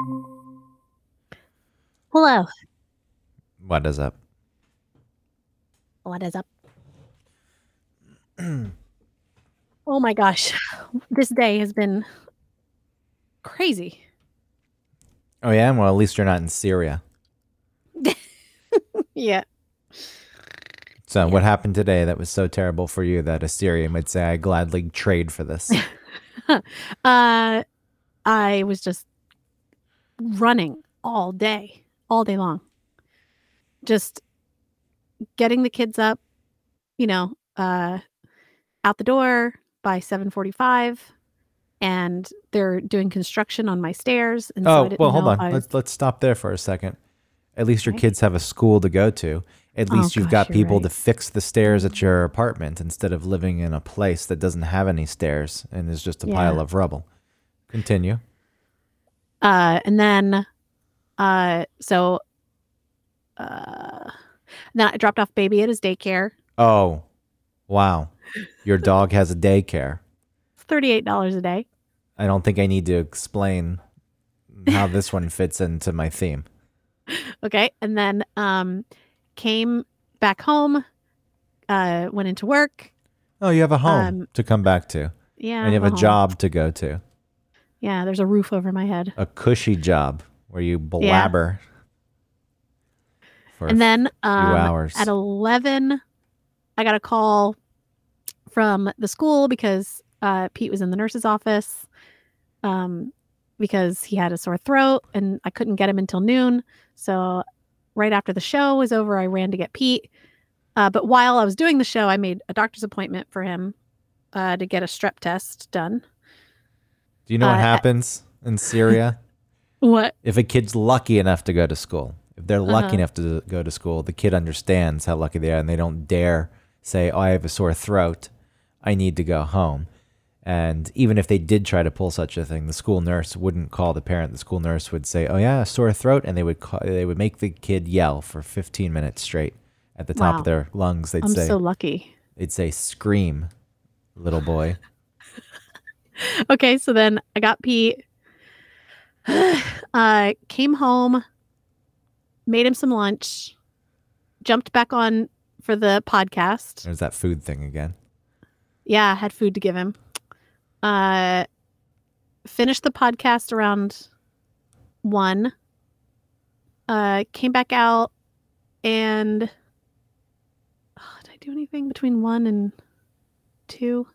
Hello. What is up? What is up? oh my gosh. This day has been crazy. Oh yeah, well at least you're not in Syria. Yeah. So what happened today that was so terrible for you that a Syrian would say I gladly trade for this? Uh I was just running all day, all day long. Just getting the kids up, you know, uh out the door by 7:45 and they're doing construction on my stairs and so oh didn't well, hold on. I Let's let's stop there for a second. At least your Okay. kids have a school to go to. At Oh, least you've got gosh, you're people right. to fix the stairs at your apartment instead of living in a place that doesn't have any stairs and is just a pile of rubble. Continue. Uh and then uh so uh then I dropped off baby at his daycare. Oh, wow. Your dog has a daycare. It's $38 a day. I don't think I need to explain how this one fits into my theme. Okay. And then um came back home, uh went into work. Oh, you have a home Um, to come back to, Yeah. and you have a home. job to go to, Yeah, there's a roof over my head. a cushy job where you blabber for And then um hours. at 11 I got a call from the school because uh Pete was in the nurse's office um because he had a sore throat and I couldn't get him until noon. So right after the show was over, I ran to get Pete. Uh, but while I was doing the show, I made a doctor's appointment for him uh, to get a strep test done. Do you know what uh, happens in Syria? What? if a kid's lucky enough to go to school, if they're lucky Uh-huh. enough to go to school, the kid understands how lucky they are, and they don't dare say, "Oh, I have a sore throat, I need to go home." And even if they did try to pull such a thing, the school nurse wouldn't call the parent. The school nurse would say, "Oh yeah, a sore throat," and they would call, they would make the kid yell for 15 minutes straight at the top Wow. of their lungs. They'd I'm say, so lucky. "They'd say, scream, little boy." okay, so then I got Pete. uh, came home, made him some lunch, jumped back on for the podcast. There's that food thing again. Yeah, I had food to give him. Uh, finished the podcast around one. Uh, came back out and oh, did I do anything between one and two?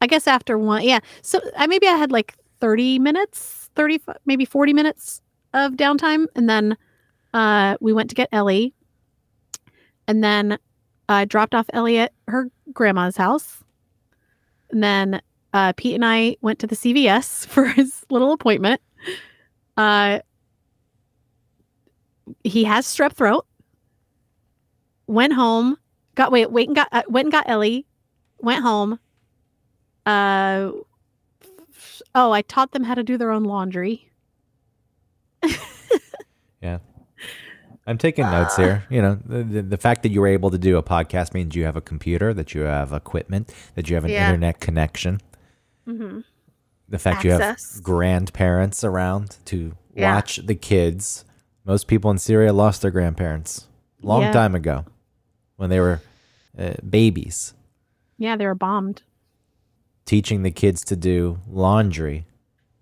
I guess after one, yeah. So I maybe I had like thirty minutes, thirty maybe forty minutes of downtime, and then uh, we went to get Ellie, and then uh, dropped off Ellie at her grandma's house. And then uh, Pete and I went to the CVS for his little appointment. Uh, he has strep throat. Went home, got wait, wait and got uh, went and got Ellie. Went home. Uh, oh, I taught them how to do their own laundry. Yeah. I'm taking notes here. You know, the, the, fact that you were able to do a podcast means you have a computer, that you have equipment, that you have an Yeah. internet connection. Mm-hmm. The fact you have grandparents around to Yeah. watch the kids. Most people in Syria lost their grandparents a long Yeah. time ago when they were uh, babies. Yeah, they were bombed. Teaching the kids to do laundry.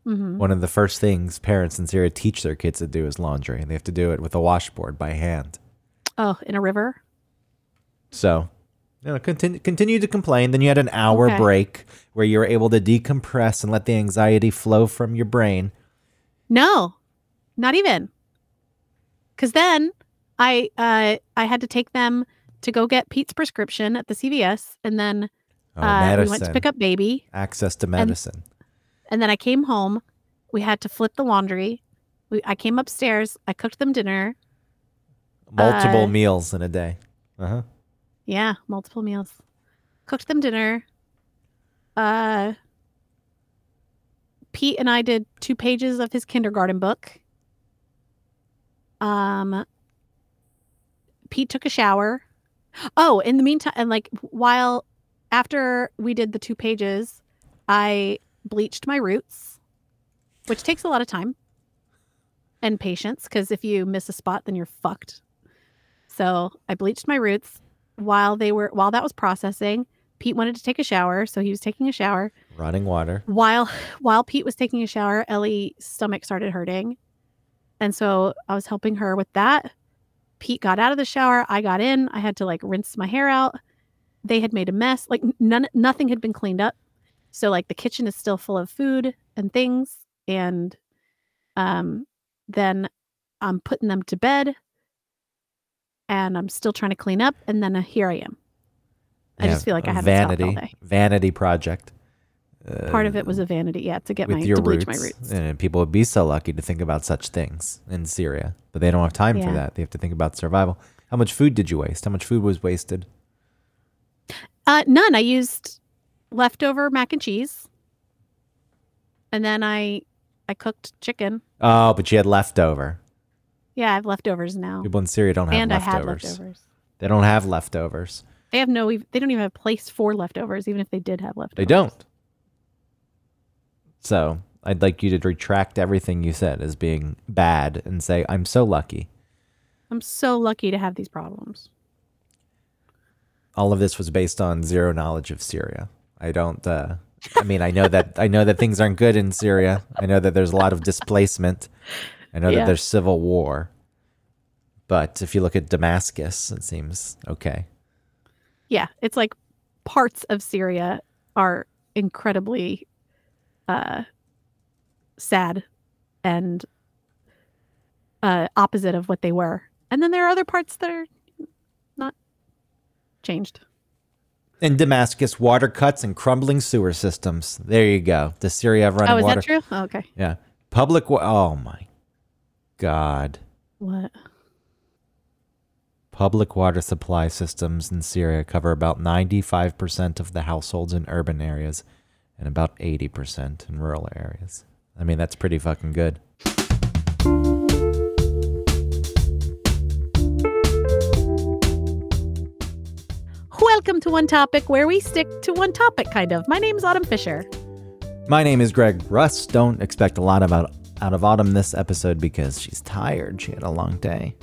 Mm-hmm. One of the first things parents in Syria teach their kids to do is laundry. And they have to do it with a washboard by hand. Oh, in a river. So, you know, continue, continue to complain. Then you had an hour Okay. break where you were able to decompress and let the anxiety flow from your brain. No, not even. Because then I uh, I had to take them to go get Pete's prescription at the CVS, and then Oh, uh, we went to pick up baby, Access to medicine. and then I came home. We had to flip the laundry. We, I came upstairs. I cooked them dinner. Multiple uh, meals in a day. Uh huh. Yeah, multiple meals. Cooked them dinner. Uh, Pete and I did two pages of his kindergarten book. Um, Pete took a shower. Oh, in the meantime, and like while after we did the two pages, I bleached my roots. which takes a lot of time and patience because if you miss a spot, then you're fucked. So I bleached my roots while they were while that was processing. Pete wanted to take a shower, so he was taking a shower. Running water. While while Pete was taking a shower, Ellie's stomach started hurting. And so I was helping her with that. Pete got out of the shower. I got in. I had to like rinse my hair out. They had made a mess. Like none nothing had been cleaned up. So like the kitchen is still full of food and things. And um then I'm putting them to bed and I'm still trying to clean up. And then uh, here I am. I Yeah, just feel like I a had vanity, to talk all day. vanity project. Uh, Part of it was a vanity, yeah, to get my to bleach roots. my roots. And people would be so lucky to think about such things in Syria, but they don't have time for that. They have to think about survival. How much food did you waste? How much food was wasted? Uh, none. I used leftover mac and cheese, and then I I cooked chicken. Oh, but you had leftover. Yeah, I have leftovers now, People in Syria don't have and I had leftovers. leftovers. They don't have leftovers. They have no. They don't even have a place for leftovers, even if they did have leftovers. They don't. So I'd like you to retract everything you said as being bad and say, I'm so lucky. I'm so lucky to have these problems. All of this was based on zero knowledge of Syria. I don't uh I mean I know that I know that things aren't good in Syria. I know that there's a lot of displacement. I know Yeah. that there's civil war. But if you look at Damascus, it seems okay. Yeah, it's like parts of Syria are incredibly uh, sad and uh, opposite of what they were, and then there are other parts that are changed. In Damascus, water cuts and crumbling sewer systems. There you go. The Syria have running Oh, is water. that true? Oh, okay. Yeah. Public wa- Oh my god. What? Public water supply systems in Syria cover about 95% of the households in urban areas and about 80% in rural areas. I mean, that's pretty fucking good. Welcome to One Topic, where we stick to one topic, kind of. My name's Autumn Fisher. My name is Greg Russ. Don't expect a lot about out of Autumn this episode because she's tired. She had a long day.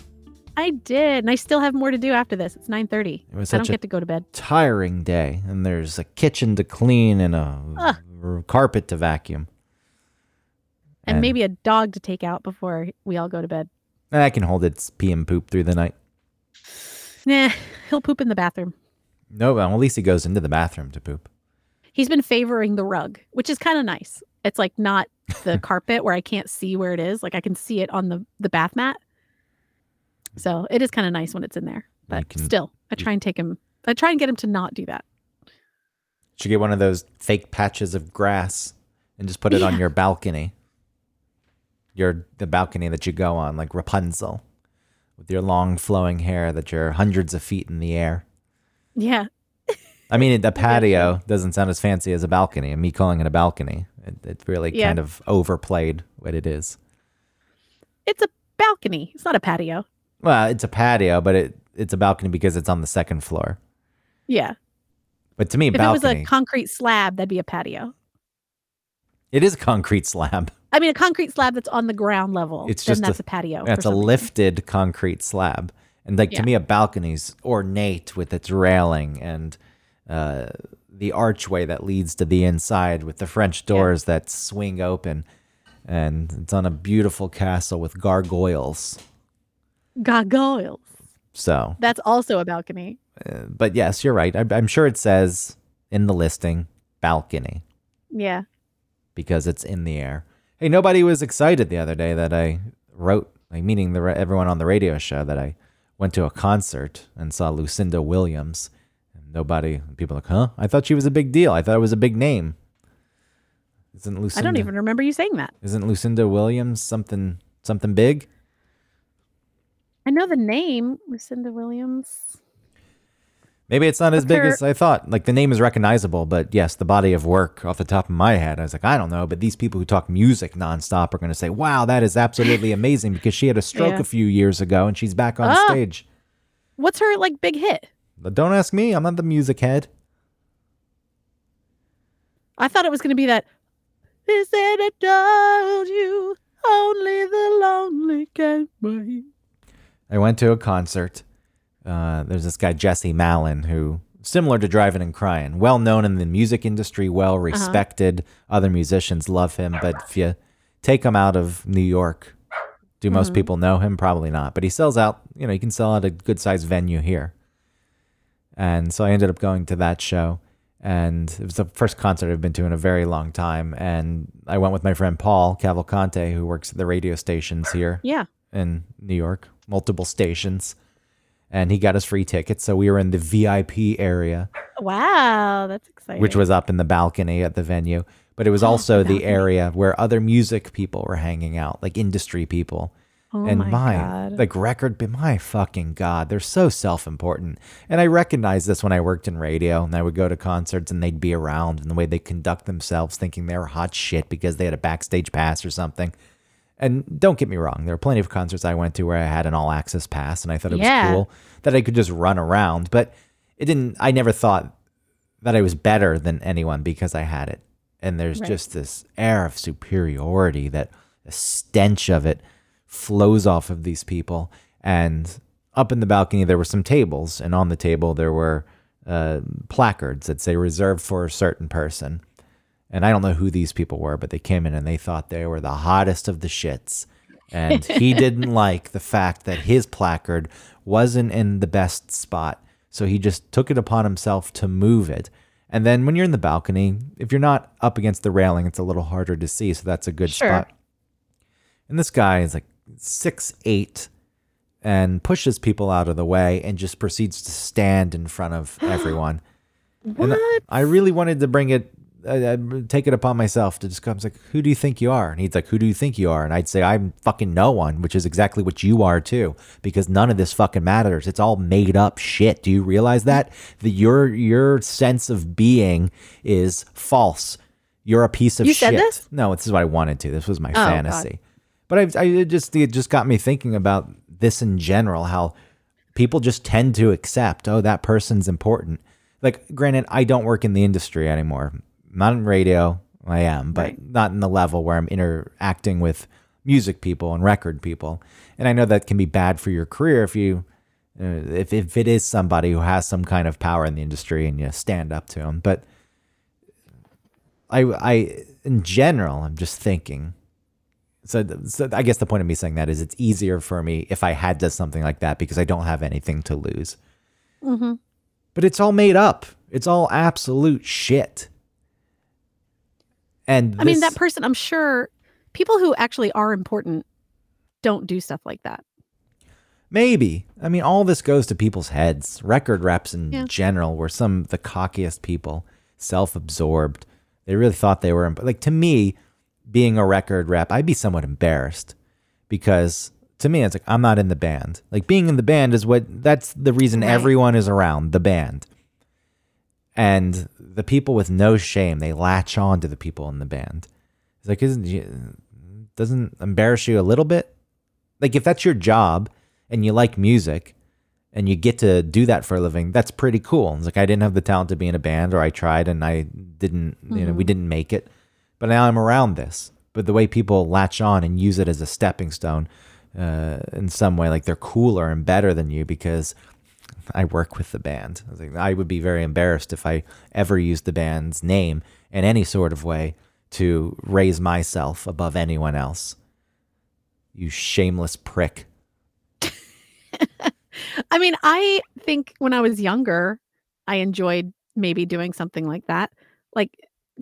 I did, and I still have more to do after this. It's 9:30. It was I don't get to go to bed. tiring day, and there's a kitchen to clean and a Ugh. carpet to vacuum. And, maybe a dog to take out before we all go to bed. I can hold its pee and poop through the night. Nah, he'll poop in the bathroom. No, well, at least he goes into the bathroom to poop. He's been favoring the rug, which is kind of nice. It's like not the carpet where I can't see where it is. Like I can see it on the the bath mat. So it is kind of nice when it's in there. But can- still, I try and take him. I try and get him to not do that. Should get one of those fake patches of grass and just put it on your balcony. Your the balcony that you go on, like Rapunzel, with your long flowing hair that you're hundreds of feet in the air. Yeah, I mean, the patio doesn't sound as fancy as a balcony, and me calling it a balcony, it, it really Yeah. kind of overplayed what it is. it's a balcony. It's not a patio. Well, it's a patio, but it it's a balcony because it's on the second floor. Yeah. But to me, If balcony, it was a concrete slab, that'd be a patio. it is a concrete slab. I mean, a concrete slab that's on the ground level. It's then just a- that's a, patio. That's a reason. lifted concrete slab. And like Yeah. to me, a balcony's ornate with its railing and uh, the archway that leads to the inside with the French doors that swing open. And it's on a beautiful castle with gargoyles. Gargoyles. So, That's also a balcony. uh, but yes, you're right. I, I'm sure it says in the listing balcony Yeah. because it's in the air. Hey, nobody was excited the other day that I wrote, like meaning the everyone on the radio show that I went to a concert and saw Lucinda Williams. And nobody, people are like, huh? I thought she was a big deal. I thought it was a big name. Isn't Lucinda? I don't even remember you saying that. Isn't Lucinda Williams something something big? I know the name, Lucinda Williams. Maybe it's not as big as I thought. Like the name is recognizable, but yes, the body of work off the top of my head, I was like, I don't know. But these people who talk music nonstop are going to say, wow, that is absolutely amazing because she had a stroke yeah. a few years ago and she's back on ah. stage. What's her like big hit? But don't ask me. I'm not the music head. I thought it was going to be that. This a told you, only the lonely can wait. I went to a concert uh, there's this guy Jesse Malin who similar to Drivin' N' Cryin', well known in the music industry, well respected. Other musicians love him, but if you take him out of New York, do most people know him? Probably not. But he sells out. You know, he can sell out a good sized venue here. And so I ended up going to that show. And it was the first concert I've been to in a very long time. And I went with my friend Paul Cavalcante, who works at the radio stations here Yeah. in New York, multiple stations. And he got us free tickets. So we were in the VIP area, Wow, that's exciting. which was up in the balcony at the venue. But it was oh, also the balcony. area where other music people were hanging out, like industry people. oh and my, my, god. like record my fucking god they're so self-important and i recognized this when i worked in radio and i would go to concerts and they'd be around and the way they conduct themselves thinking they were hot shit because they had a backstage pass or something and don't get me wrong there are plenty of concerts i went to where i had an all access pass and i thought it was cool that i could just run around but it didn't i never thought that i was better than anyone because i had it and there's Right. just this air of superiority that the stench of it flows off of these people. And up in the balcony, there were some tables, and on the table, there were uh, placards that say reserved for a certain person. And I don't know who these people were, but they came in and they thought they were the hottest of the shits. And he didn't like the fact that his placard wasn't in the best spot. So he just took it upon himself to move it. And then when you're in the balcony, if you're not up against the railing, it's a little harder to see. So that's a good Sure. spot. And this guy is like six eight and pushes people out of the way and just proceeds to stand in front of everyone. what? And I really wanted to bring it, uh, take it upon myself to just come. I was like, "Who do you think you are?" And he's like, "Who do you think you are?" And I'd say, "I'm fucking no one," which is exactly what you are too, because none of this fucking matters. It's all made up shit. Do you realize that? That your your sense of being is false. You're a piece of You shit. said this? No, this is what I wanted to. This was my God. fantasy. But I, I it just it just got me thinking about this in general. How people just tend to accept, oh, that person's important. Like, granted, I don't work in the industry anymore. Not in radio, I am, but Right. not in the level where I'm interacting with music people and record people. And I know that can be bad for your career if you, uh, if if it is somebody who has some kind of power in the industry and you stand up to them. But I, I, in general, I'm just thinking. So, so I guess the point of me saying that is it's easier for me if I had done something like that because I don't have anything to lose. hmm But it's all made up. It's all absolute shit. And I mean, that person, I'm sure people who actually are important don't do stuff like that. Maybe. I mean, all this goes to people's heads. Record reps in Yeah. general were some of the cockiest people, self absorbed. They really thought they were, like, to me, being a record rep, I'd be somewhat embarrassed because to me, it's like, I'm not in the band. Like, being in the band is what, that's the reason Right. everyone is around the band. And the people with no shame, they latch on to the people in the band. It's like, isn't, you- doesn't embarrass you a little bit? Like, if that's your job, and you like music and you get to do that for a living, that's pretty cool. It's like I didn't have the talent to be in a band or I tried and I didn't, you know, we didn't make it. But now I'm around this. But the way people latch on and use it as a stepping stone uh, in some way, like they're cooler and better than you because I work with the band. I, like, I would be very embarrassed if I ever used the band's name in any sort of way to raise myself above anyone else. You shameless prick. I mean, I think when I was younger, I enjoyed maybe doing something like that, like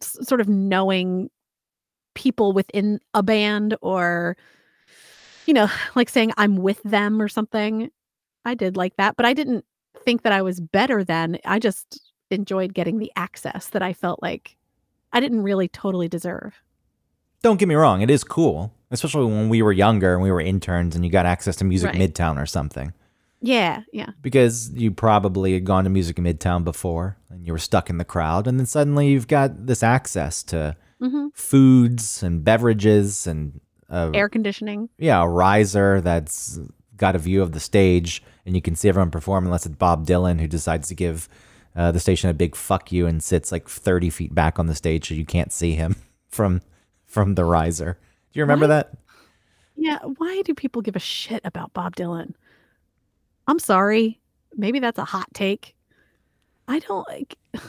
s- sort of knowing people within a band or, you know, like saying I'm with them or something. I did like that, but I didn't think that I was better than. I just enjoyed getting the access that I felt like I didn't really totally deserve. Don't get me wrong, it is cool, especially when we were younger and we were interns and you got access to Music Right. Midtown or something. Yeah, yeah. Because you probably had gone to Music Midtown before and you were stuck in the crowd, and then suddenly you've got this access to hmm foods and beverages and a, Air conditioning. yeah, a riser that's got a view of the stage and you can see everyone perform unless it's Bob Dylan who decides to give uh, the station a big fuck you and sits like 30 feet back on the stage so you can't see him from from the riser. Do you remember that? Yeah. Why do people give a shit about Bob Dylan? I'm sorry. Maybe that's a hot take. I don't like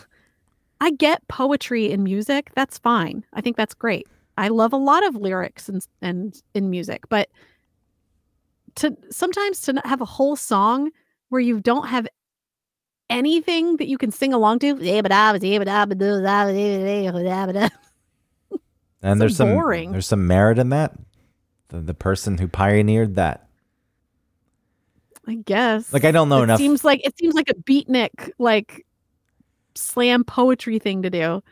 I get poetry in music. That's fine. I think that's great. I love a lot of lyrics and and in music, but to sometimes to not have a whole song where you don't have anything that you can sing along to. And So there's some boring. there's some merit in that. The the person who pioneered that. I guess. Like I don't know enough. it enough. Seems like it seems like a beatnik like slam poetry thing to do.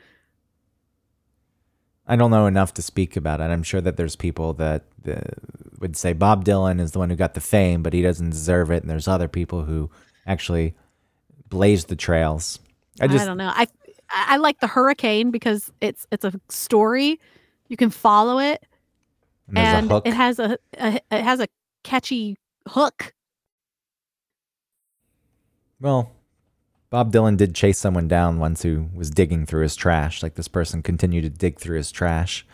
I don't know enough to speak about it. I'm sure that there's people that uh, would say Bob Dylan is the one who got the fame, but he doesn't deserve it. And there's other people who actually blazed the trails. I just I, don't know. I I like the hurricane because it's it's a story. You can follow it and and a hook. it has a, a it has a catchy hook. Well, Bob Dylan did chase someone down once who was digging through his trash. Like this person continued to dig through his trash,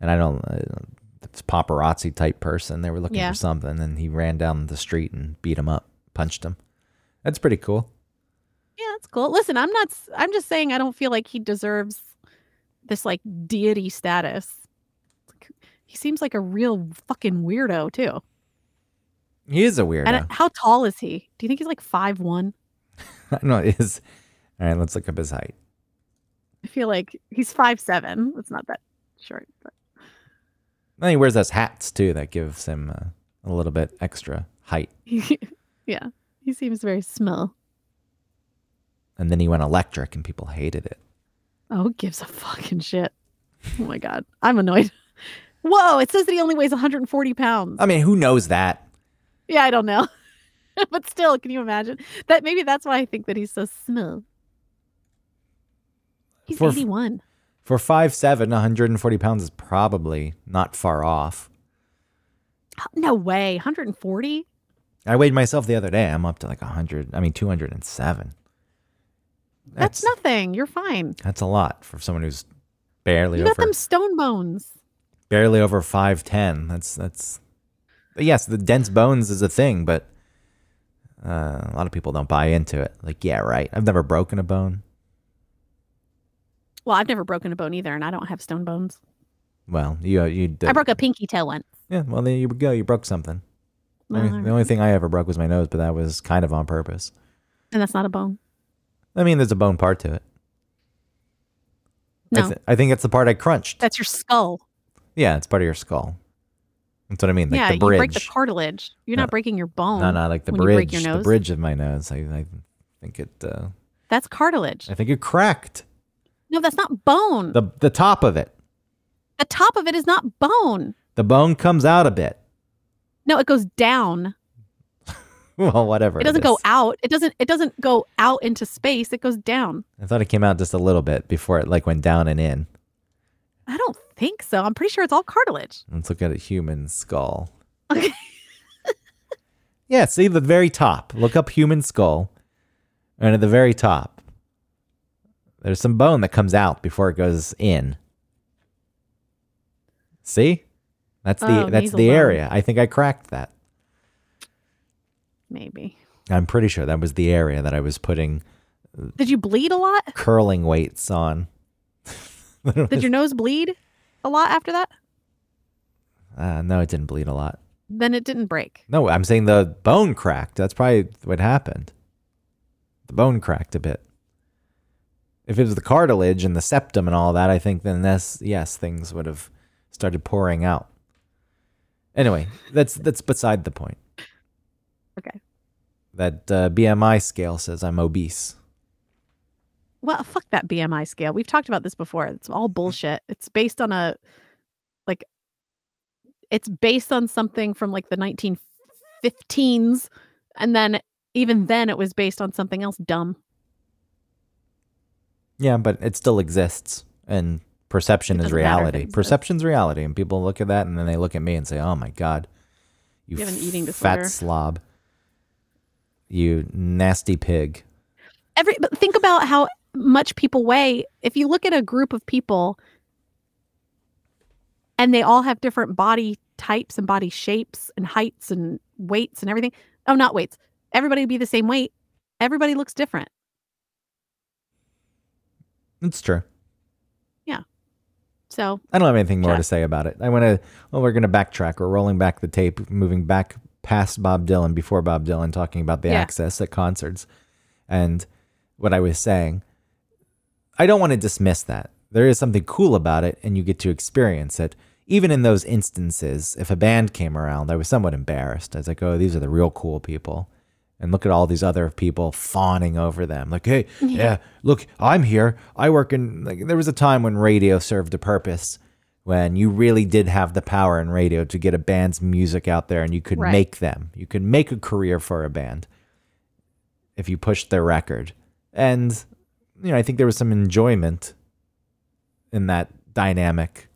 and I don't. I don't it's paparazzi type person. They were looking Yeah. for something, and he ran down the street and beat him up, punched him. That's pretty cool. Yeah, that's cool. Listen, I'm not. I'm just saying I don't feel like he deserves this like deity status. He seems like a real fucking weirdo too. He is a weirdo. And uh, how tall is he? Do you think he's like five one? I don't know. Is all right. Let's look up his height. I feel like he's five seven. It's not that short. But Well, he wears those hats too. That gives him uh, a little bit extra height. yeah, he seems very small. And then he went electric, and people hated it. Oh, who gives a fucking shit? Oh my god, I'm annoyed. Whoa, it says that he only weighs 140 pounds. I mean, who knows that? yeah, I don't know, but still, can you imagine that? Maybe that's why I think that he's so small. He's For- 81. For 5'7", 140 pounds is probably not far off. No way, 140. I weighed myself the other day. I'm up to like 100. I mean, 207. That's, nothing. You're fine. That's a lot for someone who's barely You over got them stone bones. barely over 5'10. That's that's yes, the dense bones is a thing, but uh, a lot of people don't buy into it. Like, yeah, right. I've never broken a bone. Well, I've never broken a bone either, and I don't have stone bones. Well, you you did. I broke a pinky toe once. Yeah, well, there you go. You broke something. The Well, only- the only thing I ever broke was my nose, but that was kind of on purpose. and that's not a bone. I mean, there's a bone part to it. I, No, th- I think it's the part I crunched. that's your skull. yeah, it's part of your skull. That's what I mean. Like yeah, the bridge. you break the cartilage. You're No. not breaking your bone. no, no, like the you bridge. your The bridge of my nose. I, I think it. Uh, That's cartilage. I think it cracked. No, that's not bone. The, The the top of it. The top of it is not bone. The bone comes out a bit. No, it goes down. Well, whatever. It doesn't go out. It doesn't. It doesn't go out into space. It goes down. I thought it came out just a little bit before it like went down and in. I don't think so. I'm pretty sure it's all cartilage. Let's look at a human skull. Okay. Yeah, see the very top. Look up human skull, and at the very top, there's some bone that comes out before it goes in. See, that's the Oh, that's the bone. area. I think I cracked that. Maybe. I'm pretty sure that was the area that I was putting Did you bleed a lot? curling weights on. Did your nose bleed a lot after that? Uh, no, it didn't bleed a lot. Then it didn't break. No, I'm saying the bone cracked. That's probably what happened. The bone cracked a bit. If it was the cartilage and the septum and all that, I think then this yes, things would have started pouring out. Anyway, that's that's beside the point. Okay. That uh, BMI scale says I'm obese. Well, fuck that BMI scale. We've talked about this before. It's all bullshit. It's based on a like it's based on something from like the 1915s and then even then it was based on something else dumb. Yeah, but it still exists, and perception is doesn't matter if it reality. Perception's reality, and people look at that and then they look at me and say, "Oh my god, you, You have an eating fat slob, you nasty pig." Every but think about how much people weigh. If you look at a group of people and they all have different body types and body shapes and heights and weights and everything. Oh, not weights. everybody would be the same weight. Everybody looks different. It's true. Yeah. So I don't have anything more Yeah. to say about it. I want to. Well, we're going to backtrack. We're rolling back the tape, moving back past Bob Dylan, before Bob Dylan, talking about the Yeah. access at concerts, and what I was saying. I don't want to dismiss that. There is something cool about it, and you get to experience it. Even in those instances, if a band came around, I was somewhat embarrassed. I was like, "Oh, these are the real cool people." And look at all these other people fawning over them. Like, hey, yeah, look, I'm here. I work in. Like, there was a time when radio served a purpose, when you really did have the power in radio to get a band's music out there, and you could Right. make them. You could make a career for a band if you pushed their record. And you know, I think there was some enjoyment in that dynamic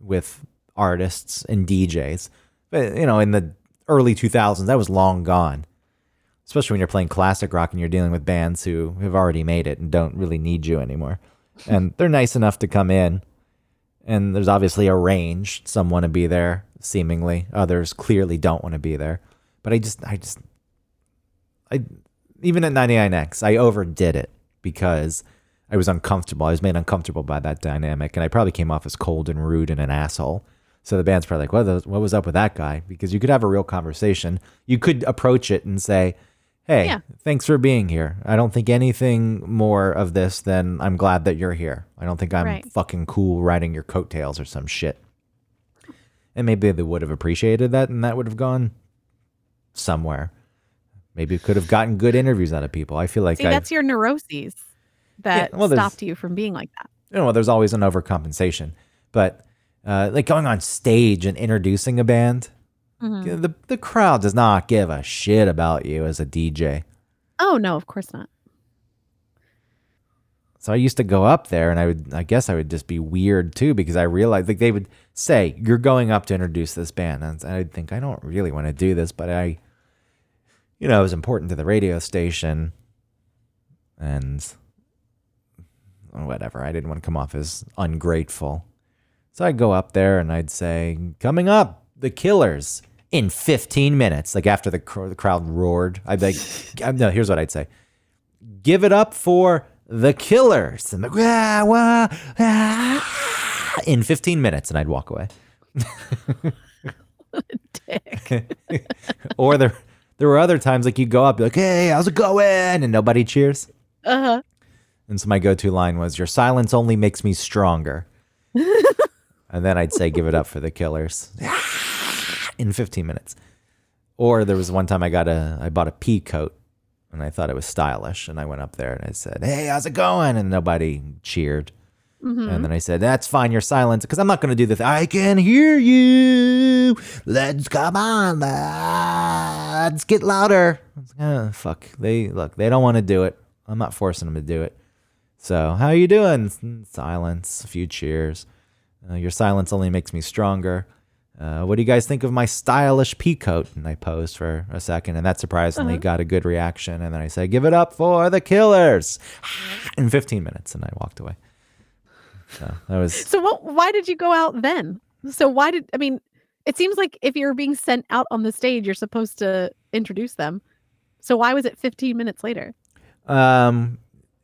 with artists and DJs. But you know, in the early 2000s, that was long gone. Especially when you're playing classic rock and you're dealing with bands who have already made it and don't really need you anymore. And they're nice enough to come in. And there's obviously a range. Some want to be there, seemingly. Others clearly don't want to be there. But I just, I just, I, even at 99X, I overdid it because I was uncomfortable. I was made uncomfortable by that dynamic, and I probably came off as cold and rude and an asshole. So the band's probably like, "What? the- What was up with that guy?" Because you could have a real conversation. You could approach it and say, "Hey, Yeah. thanks for being here. I don't think anything more of this than I'm glad that you're here. I don't think I'm Right. fucking cool riding your coattails or some shit." And maybe they would have appreciated that, and that would have gone somewhere. Maybe it could have gotten good interviews out of people. I feel like see, I, that's your neuroses that well, stopped you from being like that. you know, there's always an overcompensation, but uh, like going on stage and introducing a band, Mhm. the the crowd does not give a shit about you as a DJ. Oh no, of course not. So I used to go up there, and I would, I guess, I would just be weird too because I realized like they would say, "You're going up to introduce this band," and I'd think I don't really want to do this, but I, you know, it was important to the radio station, and whatever. I didn't want to come off as ungrateful. So I'd go up there and I'd say, coming up, the killers in 15 minutes. Like after the, cr- the crowd roared, I'd be like, no, here's what I'd say. Give it up for the killers. And the, "Wah, wah, ah," in 15 minutes. And I'd walk away. what a Dick. Or there, there were other times like you go up, like, hey, how's it going? And nobody cheers. Uh-huh. And so my go-to line was, "Your silence only makes me stronger." and then I'd say, "Give it up for the killers." In 15 minutes. Or there was one time I got a I bought a pea coat and I thought it was stylish and I went up there and I said, "Hey, how's it going?" and nobody cheered. And then I said, "That's fine, your silence, because I'm not going to do this. I can hear you. Let's come on, let's get louder." Like, "Oh, fuck, they look. They don't want to do it. I'm not forcing them to do it. So, how are you doing? Silence. A few cheers. Uh, your silence only makes me stronger. Uh, what do you guys think of my stylish pea coat? And I posed for a second, and that surprisingly got a good reaction. And then I said, "Give it up for the killers!" In 15 minutes, and I walked away. So that was So what why did you go out then? So why did I mean it seems like if you're being sent out on the stage you're supposed to introduce them. So why was it 15 minutes later? Um,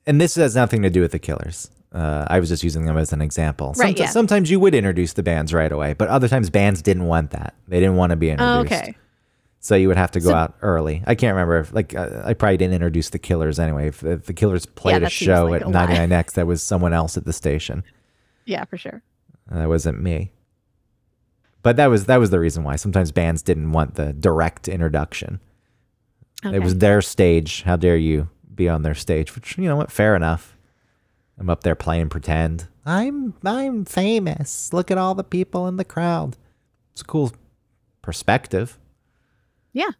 and this has nothing to do with the Killers. Uh, I was just using them as an example. Right, Somet- yeah. Sometimes you would introduce the bands right away, but other times bands didn't want that. They didn't want to be Oh, introduced. okay. So you would have to go So- out early. I can't remember. If, like uh, I probably didn't introduce the Killers anyway. If, if the Killers played a show like at a lie. 99X, that was someone else at the station. Yeah, for sure. That wasn't me. But that was that was the reason why. Sometimes bands didn't want the direct introduction. Okay. It was their stage. How dare you be on their stage? Which you know what? Fair enough. I'm up there playing pretend. I'm I'm famous. Look at all the people in the crowd. It's a cool perspective. Yeah.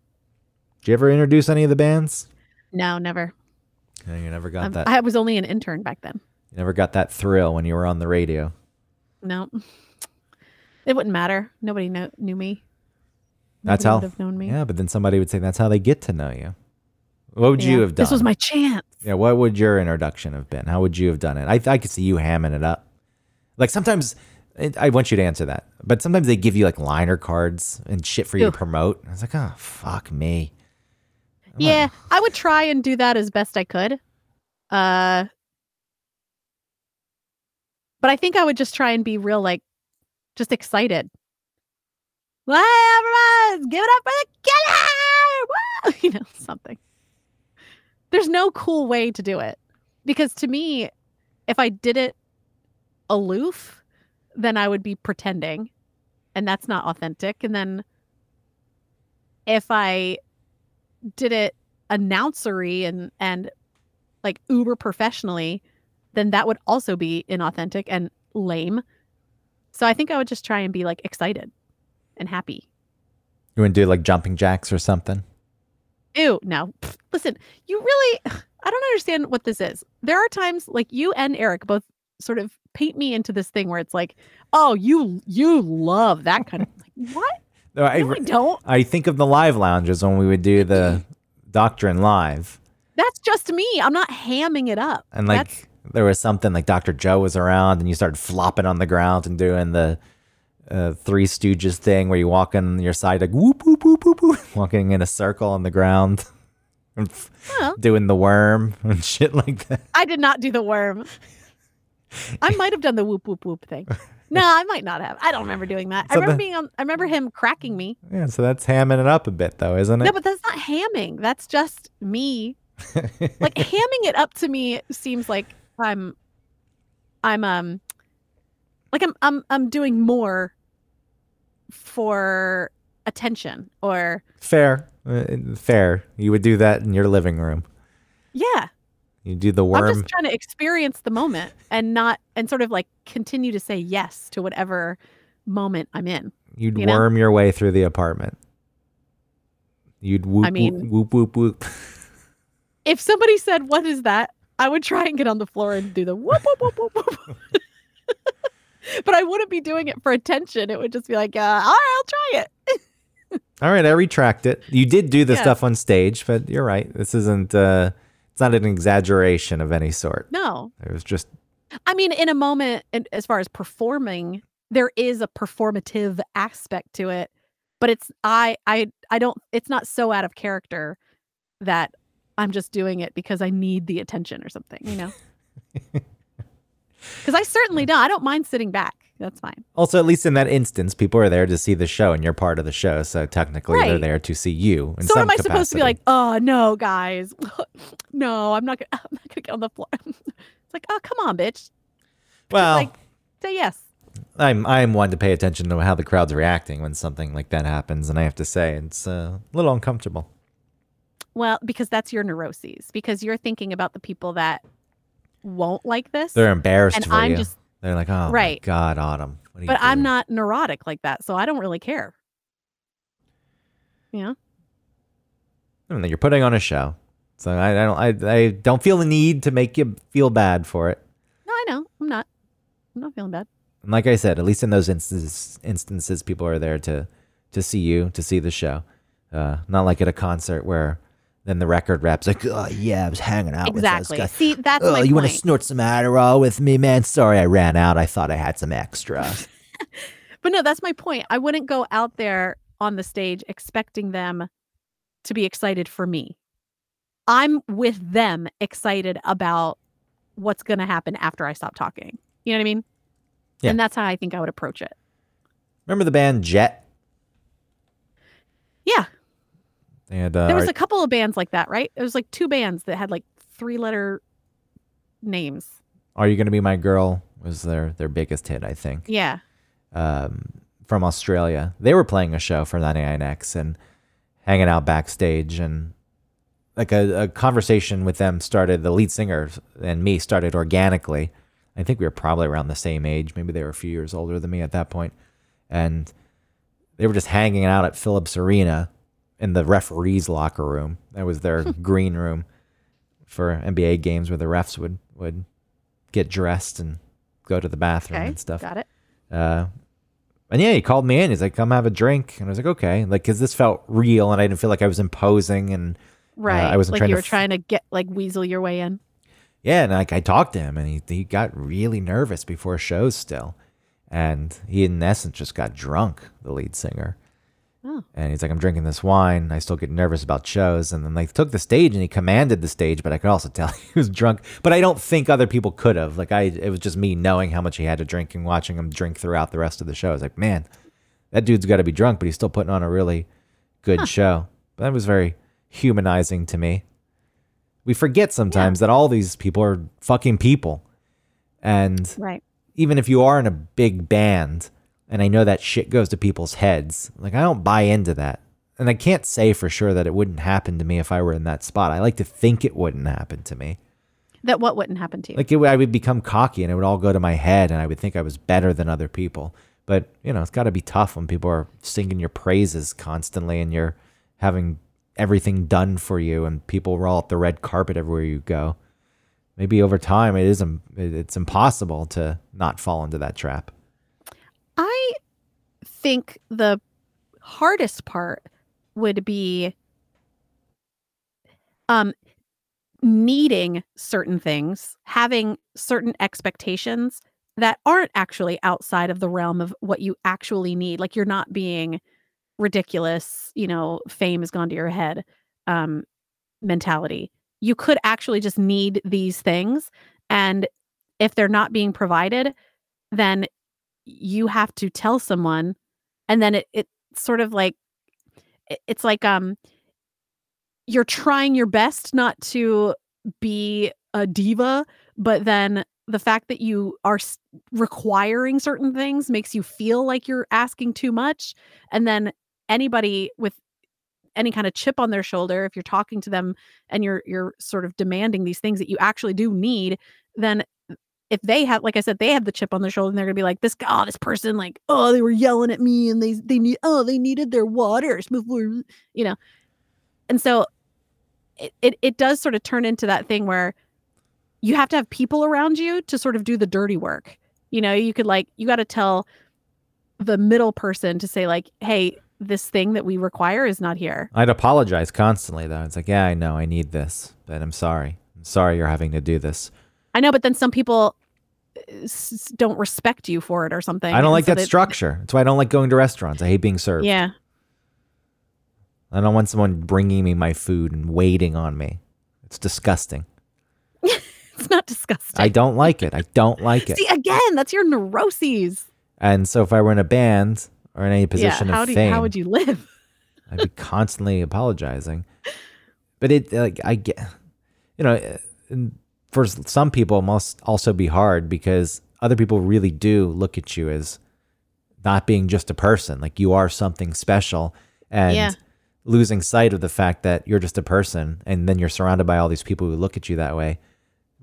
Did you ever introduce any of the bands? No, never. No, you never got Um, that. I was only an intern back then. You never got that thrill when you were on the radio. No. It wouldn't matter. Nobody know, knew me. That's Nobody how. have known me. Yeah, but then somebody would say that's how they get to know you. What would you have done? This was my chance. Yeah, what would your introduction have been? How would you have done it? I I could see you hamming it up. Like sometimes it, I want you to answer that, but sometimes they give you like liner cards and shit for you to promote. I was like, oh fuck me. Yeah, I would try and do that as best I could. Uh but I think I would just try and be real like just excited. Well, everyone, give it up for the killer! Woo! You know, something. There's no cool way to do it. Because to me, if I did it aloof, then I would be pretending. And that's not authentic. And then if I did it announcery and and like uber professionally, then that would also be inauthentic and lame. So I think I would just try and be like excited and happy. You want to do like jumping jacks or something? Ew, no. Pfft, Listen, you really I don't understand what this is. There are times like you and Eric both sort of paint me into this thing where it's like, "Oh, you you love that kind of like what? No, I, No, I don't. I think of the live lounges when we would do the Doctrine live. That's just me. I'm not hamming it up. And like That's there was something like Dr. Joe was around and you started flopping on the ground and doing the uh, Three Stooges thing where you walk on your side like whoop whoop whoop whoop whoop, walking in a circle on the ground, and f- Well. doing the worm and shit like that. I did not do the worm. I might have done the whoop whoop whoop thing. No, I might not have. I don't remember doing that. I remember the- being on I remember him cracking me. Yeah, so that's hamming it up a bit though, isn't it? No, but that's not hamming. That's just me. Like hamming it up to me seems like I'm I'm um like I'm I'm I'm doing more for attention or fair, uh, fair. You would do that in your living room. yeah. You do the worm I'm just trying to experience the moment and not and sort of like continue to say yes to whatever moment I'm in. You'd you know? worm your way through the apartment. You'd whoop I mean- whoop whoop whoop. whoop. If somebody said, "What is that?" I would try and get on the floor and do the whoop whoop whoop whoop. whoop. but I wouldn't be doing it for attention. It would just be like, uh, "All right, I'll try it." All right, I retract it. You did do the Yeah. stuff on stage, but you're right. This isn't. uh It's not an exaggeration of any sort. No, It was just I mean, in a moment, as far as performing, there is a performative aspect to it, but it's I I I don't. It's not so out of character that I'm just doing it because I need the attention or something. You know. Because I certainly don't. I don't mind sitting back. That's fine. also at least in that instance, people are there to see the show, and you're part of the show. So technically, they're there to see you. In so some am I supposed to be like, oh no, guys, no, I'm not gonna, I'm not gonna get on the floor. it's like, oh come on, bitch, Well, like, say yes. I'm I'm one to pay attention to how the crowd's reacting when something like that happens, and I have to say it's uh, a little uncomfortable. Well, because that's your neuroses. Because you're thinking about the people that won't like this. They're embarrassed and for I'm you. just, They're like, oh Right. my god, Autumn. What are you but I'm not neurotic like that, so I don't really care. Yeah. I mean, you're putting on a show, so I, I don't I, I don't feel the need to make you feel bad for it. No, I know. I'm not. I'm not feeling bad. And like I said, at least in those instances, instances, people are there to to see you, to see the show. Uh, not like at a concert where then the record rap's like, oh yeah, I was hanging out exactly. with those guys. See, that's oh, my you want to snort some Adderall with me, man? Sorry, I ran out. I thought I had some extra. But no, that's my point. I wouldn't go out there on the stage expecting them to be excited for me. I'm with them excited about what's going to happen after I stop talking. You know what I mean? Yeah. And that's how I think I would approach it. Remember the band Jet? Yeah. Had uh, There was a couple of bands like that, right? There was like two bands that had like three letter names. Are You Gonna Be My Girl? Was their their biggest hit, I think. Yeah. um, from Australia. They were playing a show for 99X and hanging out backstage. And like a, a conversation with them started, the lead singer and me started organically. I think we were probably around the same age. Maybe they were a few years older than me at that. And they were just hanging out at Phillips Arena in the referees' locker room. That was their green room for NBA games where the refs would, would get dressed and go to the bathroom Okay. and stuff. Got it. Uh, and yeah, he called me in. He's like, "Come have a drink," and I was like, "Okay," like because this felt real, and I didn't feel like I was imposing. And Right. I wasn't like trying you to were f- trying to get like weasel your way in. yeah, and like I talked to him, and he he got really nervous before shows still, and he in essence just got drunk. The lead singer, Oh. And he's like, I'm drinking this wine. I still get nervous about shows. And then like took the stage and he commanded the stage, but I could also tell he was drunk. But I don't think other people could have. Like I, it was just me knowing how much he had to drink and watching him drink throughout the rest of the show. I was like, man, that dude's got to be drunk, but he's still putting on a really good show. But that was very humanizing to me. We forget sometimes that all these people are fucking people. And Right. even if you are in a big band, and I know that shit goes to people's heads, like I don't buy into that. And I can't say for sure that it wouldn't happen to me if I were in that spot. I like to think it wouldn't happen to me. That what wouldn't happen to you? Like it, I would become cocky and it would all go to my head and I would think I was better than other people. But, you know, it's got to be tough when people are singing your praises constantly and you're having everything done for you and people roll out the red carpet everywhere you go. Maybe over time it is um, it's impossible to not fall into that trap. I think the hardest part would be um needing certain things, having certain expectations that aren't actually outside of the realm of what you actually need. Like you're not being ridiculous, you know, fame has gone to your head um mentality. You could actually just need these things and if they're not being provided, then you have to tell someone and then it, it sort of like it- it's like um you're trying your best not to be a diva but then the fact that you are requiring certain things makes you feel like you're asking too much and then anybody with any kind of chip on their shoulder if you're talking to them and you're you're sort of demanding these things that you actually do need then if they have like i said they have the chip on their shoulder and they're gonna be like this guy oh, this person like oh they were yelling at me and they they need oh they needed their waters before you know and so it, it it does sort of turn into that thing where you have to have people around you to sort of do the dirty work you know you could like you got to tell the middle person to say like hey this thing that we require is not here I'd apologize constantly though. It's like, yeah, I know I need this, but I'm sorry. I'm sorry you're having to do this. i know but then some people don't respect you for it or something I don't like so that they- structure. That's why I don't like going to restaurants. I hate being served. yeah I don't want someone bringing me my food and waiting on me. It's disgusting. it's not disgusting I don't like it. I don't like it. See again, that's your neuroses. And so if I were in a band or in any position yeah, how of do fame, how would you live? I'd be constantly apologizing. But it like I get, you know, for some people it must also be hard because other people really do look at you as not being just a person, like you are something special, and Yeah. losing sight of the fact that you're just a person, and then you're surrounded by all these people who look at you that way.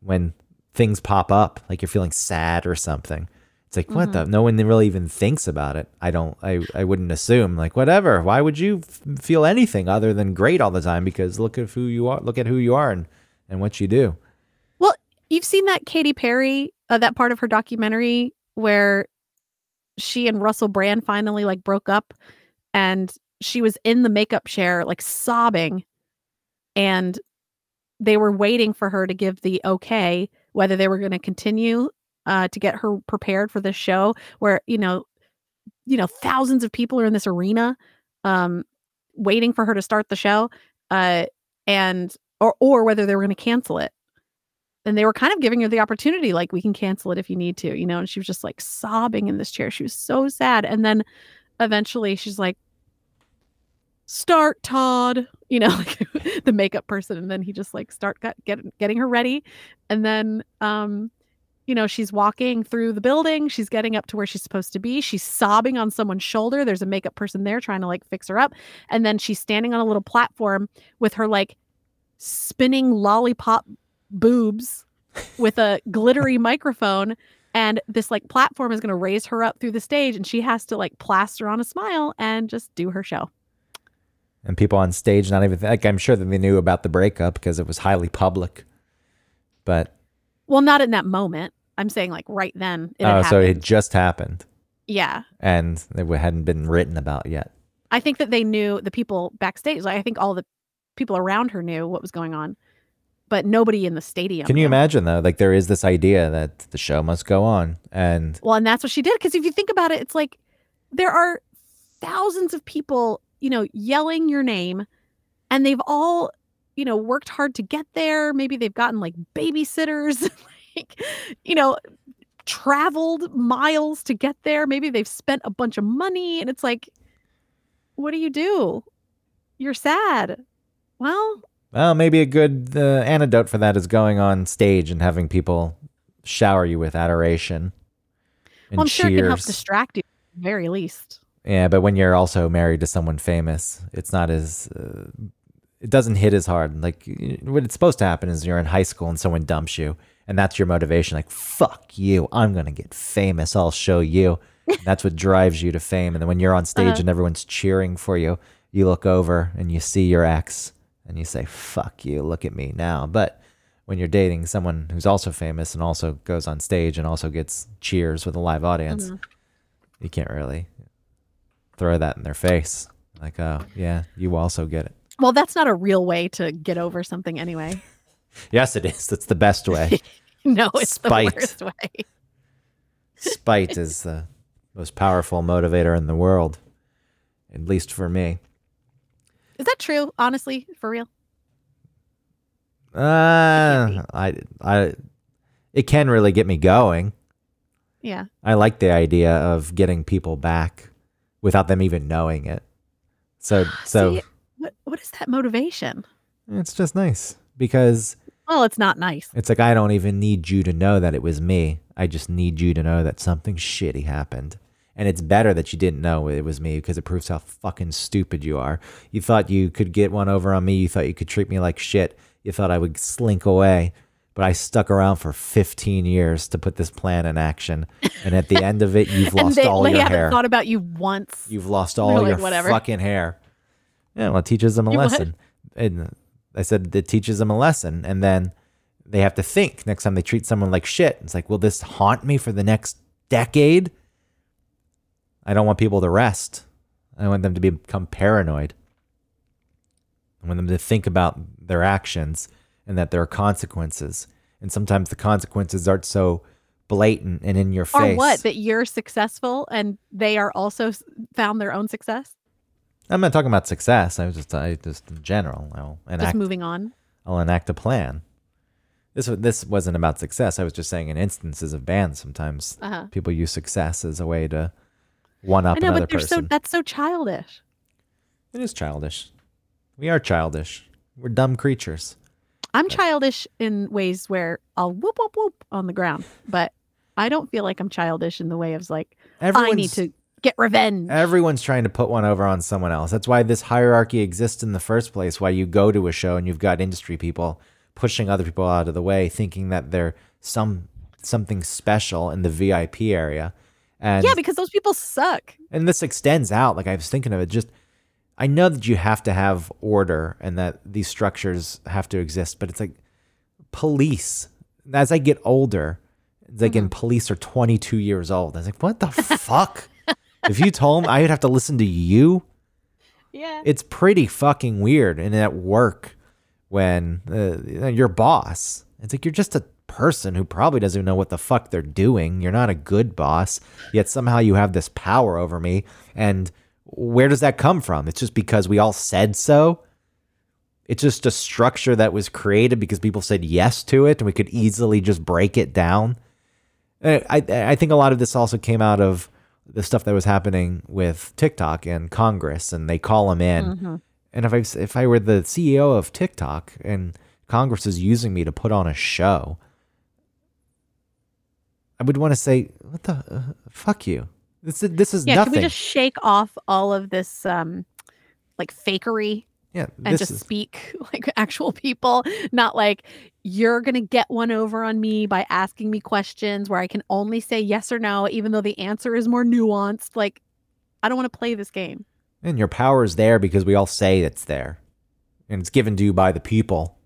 When things pop up, like you're feeling sad or something, it's like what the? Mm-hmm. No one really even thinks about it. I don't. I I wouldn't assume like whatever. Why would you f- feel anything other than great all the time? Because look at who you are. Look at who you are and and what you do. You've seen that Katy Perry, uh, that part of her documentary where she and Russell Brand finally like broke up and she was in the makeup chair like sobbing and they were waiting for her to give the okay whether they were going to continue uh, to get her prepared for this show where you know you know thousands of people are in this arena um waiting for her to start the show uh and or or whether they were going to cancel it and they were kind of giving her the opportunity like we can cancel it if you need to you know and she was just like sobbing in this chair. She was so sad. And then eventually she's like start todd you know like the makeup person. And then he just like start get, get, getting her ready. And then um you know she's walking through the building. She's getting up to where she's supposed to be. She's sobbing on someone's shoulder. There's a makeup person there trying to like fix her up. And then she's standing on a little platform with her like spinning lollipop boobs with a glittery microphone and this like platform is going to raise her up through the stage and she has to like plaster on a smile and just do her show. And people on stage not even like I'm sure that they knew about the breakup because it was highly public. But well not in that moment. I'm saying like right then it oh, so it just happened. Yeah. And it hadn't been written about yet. i think that they knew the people backstage like i think all the people around her knew what was going on but nobody in the stadium Can you imagine though? Like there is this idea that the show must go on, and Well, and that's what she did. Because if you think about it, it's like there are thousands of people you know, yelling your name and they've all, you know, worked hard to get there. Maybe they've gotten like babysitters, like, you know, traveled miles to get there. Maybe they've spent a bunch of money and it's like, what do you do? You're sad. Well, Well, maybe a good uh, antidote for that is going on stage and having people shower you with adoration and well I'm sure it can help cheers. distract you at the very least. yeah, but when you're also married to someone famous, it's not as uh, it doesn't hit as hard. Like what it's supposed to happen is you're in high school and someone dumps you, and that's your motivation. Like fuck you, I'm gonna get famous. I'll show you. And that's what drives you to fame. And then when you're on stage Uh-huh. and everyone's cheering for you, you look over and you see your ex and you say, "Fuck you, look at me now." But when you're dating someone who's also famous and also goes on stage and also gets cheers with a live audience, Mhm. you can't really throw that in their face. Like, oh, yeah, you also get it. Well, that's not a real way to get over something anyway. Yes, it is. That's the best way. No, it's Spite. the worst way. Spite is the most powerful motivator in the world, at least for me. Is that true? Honestly, for real? Uh, I, I, it can really get me going. Yeah. I like the idea of getting people back without them even knowing it. So, so See, what what is that motivation? it's just nice because Well, it's not nice. It's like I don't even need you to know that it was me. I just need you to know that something shitty happened. And it's better that you didn't know it was me because it proves how fucking stupid you are. You thought you could get one over on me. You thought you could treat me like shit. You thought I would slink away. But I stuck around for 15 years to put this plan in action. And at the end of it, you've lost they, all they your haven't hair. thought about you once. You've lost all like, your "Whatever." fucking hair. Yeah, well, it teaches them a You what? lesson. And I said it teaches them a lesson, and then they have to think next time they treat someone like shit. It's like, will this haunt me for the next decade? I don't want people to rest. I want them to become paranoid. I want them to think about their actions and that there are consequences. And sometimes the consequences aren't so blatant and in your face. or what? That you're successful and they are also found their own success? I'm not talking about success. I was just, I just in general. I'll Just enact, moving on. I'll enact a plan. This this wasn't about success. I was just saying in instances of bands, sometimes Uh-huh. people use success as a way to one up I know, another but they're so person. that's so childish. it is childish. We are childish. We're dumb creatures. I'm childish in ways where I'll whoop whoop whoop on the ground, but I don't feel like I'm childish in the way of like I need to get revenge. Everyone's trying to put one over on someone else. That's why this hierarchy exists in the first place. Why you go to a show and you've got industry people pushing other people out of the way, thinking that they're some something special in the VIP area. And yeah, because those people suck. and this extends out. Like I was thinking of it, just I know that you have to have order and that these structures have to exist, but it's like police. As I get older, it's like Mm-hmm. in police are 22 years old. I was like, what the fuck? If you told me I would have to listen to you, Yeah. it's pretty fucking weird. And at work, when uh, your boss, it's like you're just a person who probably doesn't even know what the fuck they're doing. You're not a good boss, yet somehow you have this power over me. And where does that come from? It's just because we all said so. It's just a structure that was created because people said yes to it, and we could easily just break it down. Uh, I I think a lot of this also came out of the stuff that was happening with TikTok and Congress, and they call them in. Mhm. And if I if I were the CEO of TikTok and Congress is using me to put on a show, I would want to say, "What the uh, fuck you? This is this is Yeah, nothing." can we just shake off all of this um like fakery yeah, and just is speak like actual people, not like you're going to get one over on me by asking me questions where I can only say yes or no even though the answer is more nuanced. Like I don't want to play this game. and your power is there because we all say it's there, and it's given to you by the people,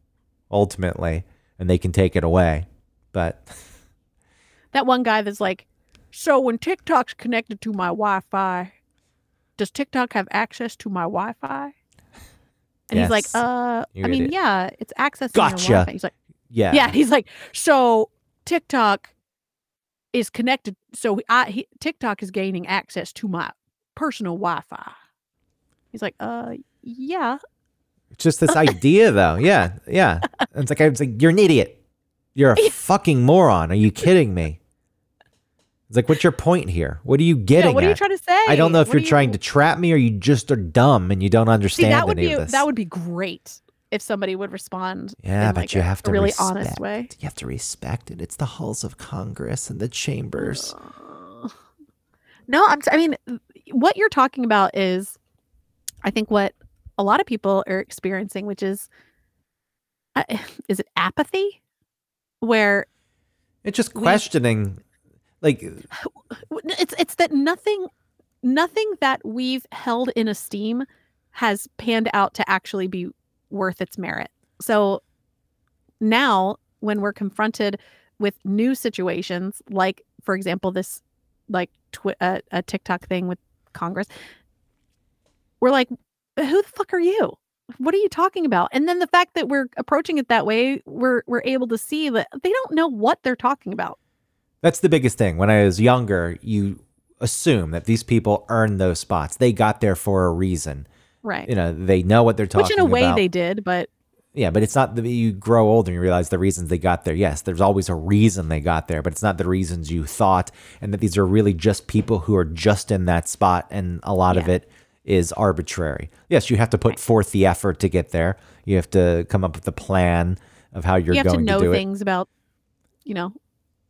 ultimately, and they can take it away. But That one guy that's like, "So when TikTok's connected to my Wi-Fi, does TikTok have access to my Wi-Fi?" And he's like, "Uh, I mean, idiot. yeah, it's accessing Gotcha. your Wi-Fi." He's like, yeah, yeah he's like so tiktok is connected so I, he, tiktok is gaining access to my personal wi-fi He's like, uh, yeah. It's just this idea, though. Yeah, yeah. And it's like I was like, you're an idiot. You're a fucking moron. Are you kidding me? It's like, what's your point here? What are you getting? Yeah, what are at? you trying to say? I don't know if What you're are trying to trap me or you just are dumb and you don't See, understand that would any be of this. that would be great if somebody would respond. yeah, in, but like, you a- have a to really respect. honest way. You have to respect it. It's the halls of Congress and the chambers. Uh, No, I'm. I mean, what you're talking about is, I think, what a lot of people are experiencing, which is, uh, is it apathy, where It's just questioning, like, it's it's that nothing, nothing that we've held in esteem has panned out to actually be worth its merit. So now, when we're confronted with new situations, like for example, this like twi- uh, a TikTok thing with Congress, we're like, who the fuck are you? What are you talking about? And then the fact that we're approaching it that way, we're we're able to see that they don't know what they're talking about. That's the biggest thing. When I was younger, you assume that these people earned those spots. They got there for a reason. Right. You know, they know what they're talking about. Which in a way about. they did, but yeah, but it's not that you grow older and you realize the reasons they got there. Yes, there's always a reason they got there, but it's not the reasons you thought, and that these are really just people who are just in that spot, and a lot of it is arbitrary. Yes, you have to put forth the effort to get there. You have to come up with a plan of how you're going to do it. you have to know things about, you know,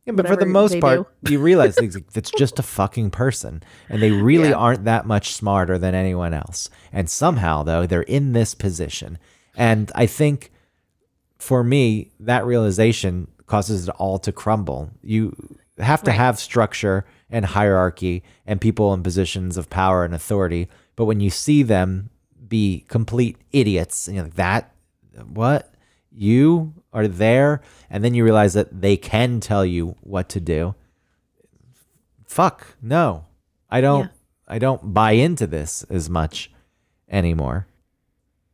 Yeah, but for the most part, you realize it's just a fucking person, and they really Yeah. aren't that much smarter than anyone else. And somehow, though, they're in this position. And I think, for me, that realization causes it all to crumble. You have to Right. have structure and hierarchy and people in positions of power and authority. But when you see them be complete idiots, and you're like, that, what? You are there, and then you realize that they can tell you what to do. Fuck, no. I don't Yeah. I don't buy into this as much anymore.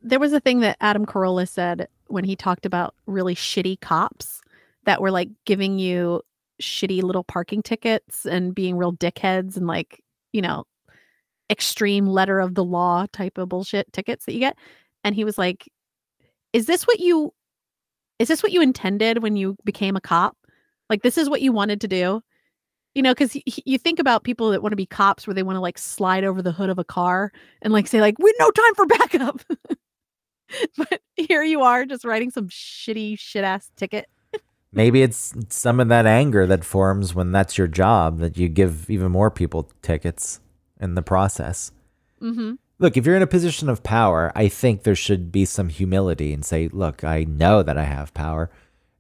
there was a thing that Adam Carolla said when he talked about really shitty cops that were like giving you shitty little parking tickets and being real dickheads and like, you know, extreme letter of the law type of bullshit tickets that you get. And he was like, Is this what you is this what you intended when you became a cop? Like this is what you wanted to do? You know, because you think about people that want to be cops where they want to like slide over the hood of a car and like say, like, we no time for backup. but here you are just writing some shitty shit ass ticket. Maybe it's some of that anger that forms when that's your job that you give even more people tickets in the process. Mm-hmm. Look, if you're in a position of power, I think there should be some humility and say, look, I know that I have power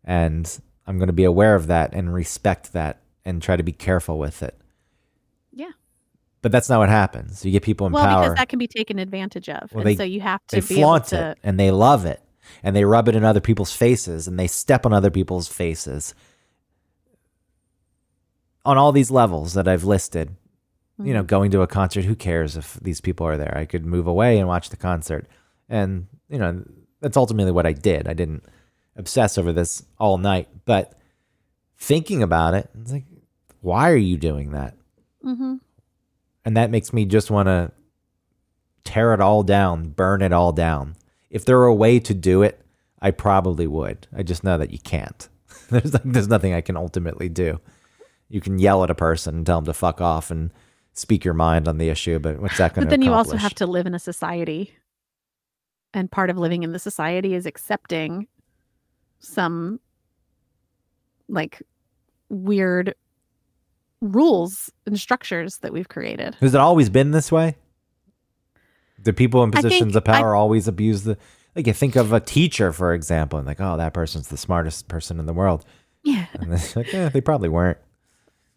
and I'm going to be aware of that and respect that and try to be careful with it. Yeah. But that's not what happens. You get people in Well, power. because that can be taken advantage of. Well, and they- so you have to they be flaunt to it and they love it and they rub it in other people's faces and they step on other people's faces on all these levels that I've listed. You Mm-hmm. know, going to a concert, who cares if these people are there? I could move away and watch the concert. And, you know, that's ultimately what I did. I didn't obsess over this all night, but thinking about it, it's like, why are you doing that? hmm and that makes me just want to tear it all down, burn it all down. If there were a way to do it, I probably would. I just know that you can't. there's like, there's nothing I can ultimately do. You can yell at a person and tell them to fuck off and speak your mind on the issue, but what's that going to But then you also have to live in a society. And part of living in the society is accepting some like weird rules and structures that we've created. Has it always been this way? Do people in positions of I- power always abuse the? Like you think of a teacher, for example, and like, oh, that person's the smartest person in the world, Yeah. and like, yeah, they probably weren't.